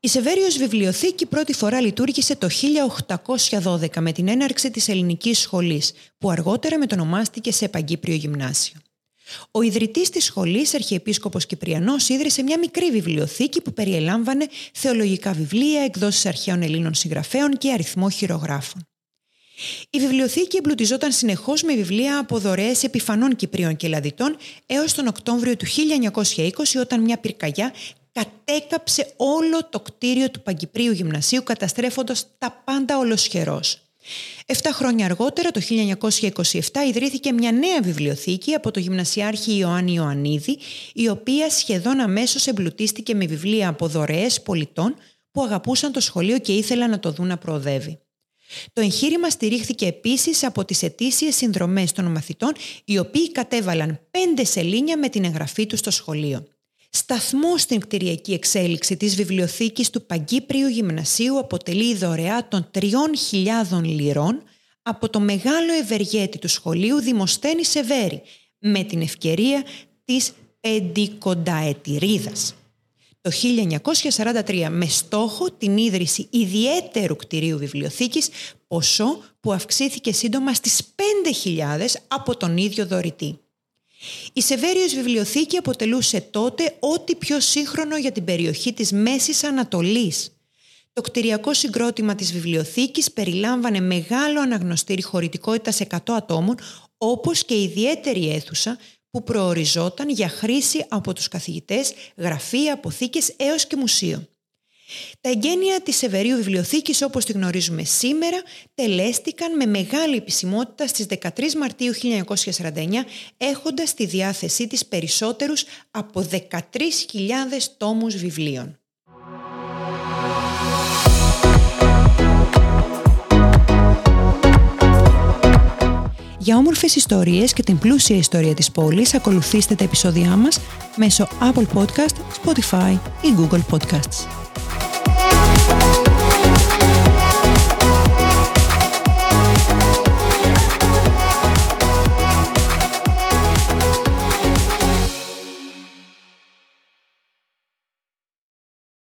Η Σεβέριος Βιβλιοθήκη πρώτη φορά λειτουργήσε το 1812 με την έναρξη της ελληνικής σχολής, που αργότερα μετονομάστηκε σε Παγκύπριο Γυμνάσιο. Ο ιδρυτής της σχολής, Αρχιεπίσκοπος Κυπριανός, ίδρυσε μια μικρή βιβλιοθήκη που περιελάμβανε θεολογικά βιβλία, εκδόσεις αρχαίων Ελλήνων συγγραφέων και αριθμό χειρογράφων. Η βιβλιοθήκη εμπλουτιζόταν συνεχώς με βιβλία από δωρεές επιφανών Κυπρίων και Λαδιτών έως τον Οκτώβριο του 1920, όταν μια πυρκαγιά κατέκαψε όλο το κτίριο του Παγκυπρίου Γυμνασίου καταστρέφοντας τα πάντα ολοσχερός. Εφτά χρόνια αργότερα, το 1927, ιδρύθηκε μια νέα βιβλιοθήκη από το γυμνασιάρχη Ιωάννη Ιωαννίδη, η οποία σχεδόν αμέσως εμπλουτίστηκε με βιβλία από δωρεές πολιτών που αγαπούσαν το σχολείο και ήθελαν να το δουν να προοδεύει. Το εγχείρημα στηρίχθηκε επίσης από τις ετήσιες συνδρομές των μαθητών, οι οποίοι κατέβαλαν πέντε σελήνια με την εγγραφή τους στο σχολείο σταθμό στην κτηριακή εξέλιξη της βιβλιοθήκης του Παγκύπριου Γυμνασίου αποτελεί η δωρεά των 3.000 λιρών από το μεγάλο ευεργέτη του σχολείου Δημοσθένη Σεβέρη με την ευκαιρία της πεντηκονταετηρίδας. Το 1943 με στόχο την ίδρυση ιδιαίτερου κτηρίου βιβλιοθήκης ποσό που αυξήθηκε σύντομα στις 5.000 από τον ίδιο δωρητή. Η Σεβέριος Βιβλιοθήκη αποτελούσε τότε ό,τι πιο σύγχρονο για την περιοχή της Μέσης Ανατολής. Το κτηριακό συγκρότημα της βιβλιοθήκης περιλάμβανε μεγάλο αναγνωστήρι χωρητικότητας 100 ατόμων, όπως και ιδιαίτερη αίθουσα που προοριζόταν για χρήση από τους καθηγητές, γραφεία, αποθήκες έως και μουσείο. Τα εγγένεια της Σεβερίου Βιβλιοθήκης όπως τη γνωρίζουμε σήμερα τελέστηκαν με μεγάλη επισημότητα στις 13 Μαρτίου 1949 έχοντας στη διάθεσή της περισσότερους από 13.000 τόμους βιβλίων. Για όμορφες ιστορίες και την πλούσια ιστορία της πόλης ακολουθήστε τα επεισόδια μας μέσω Apple Podcast, Spotify ή Google Podcasts.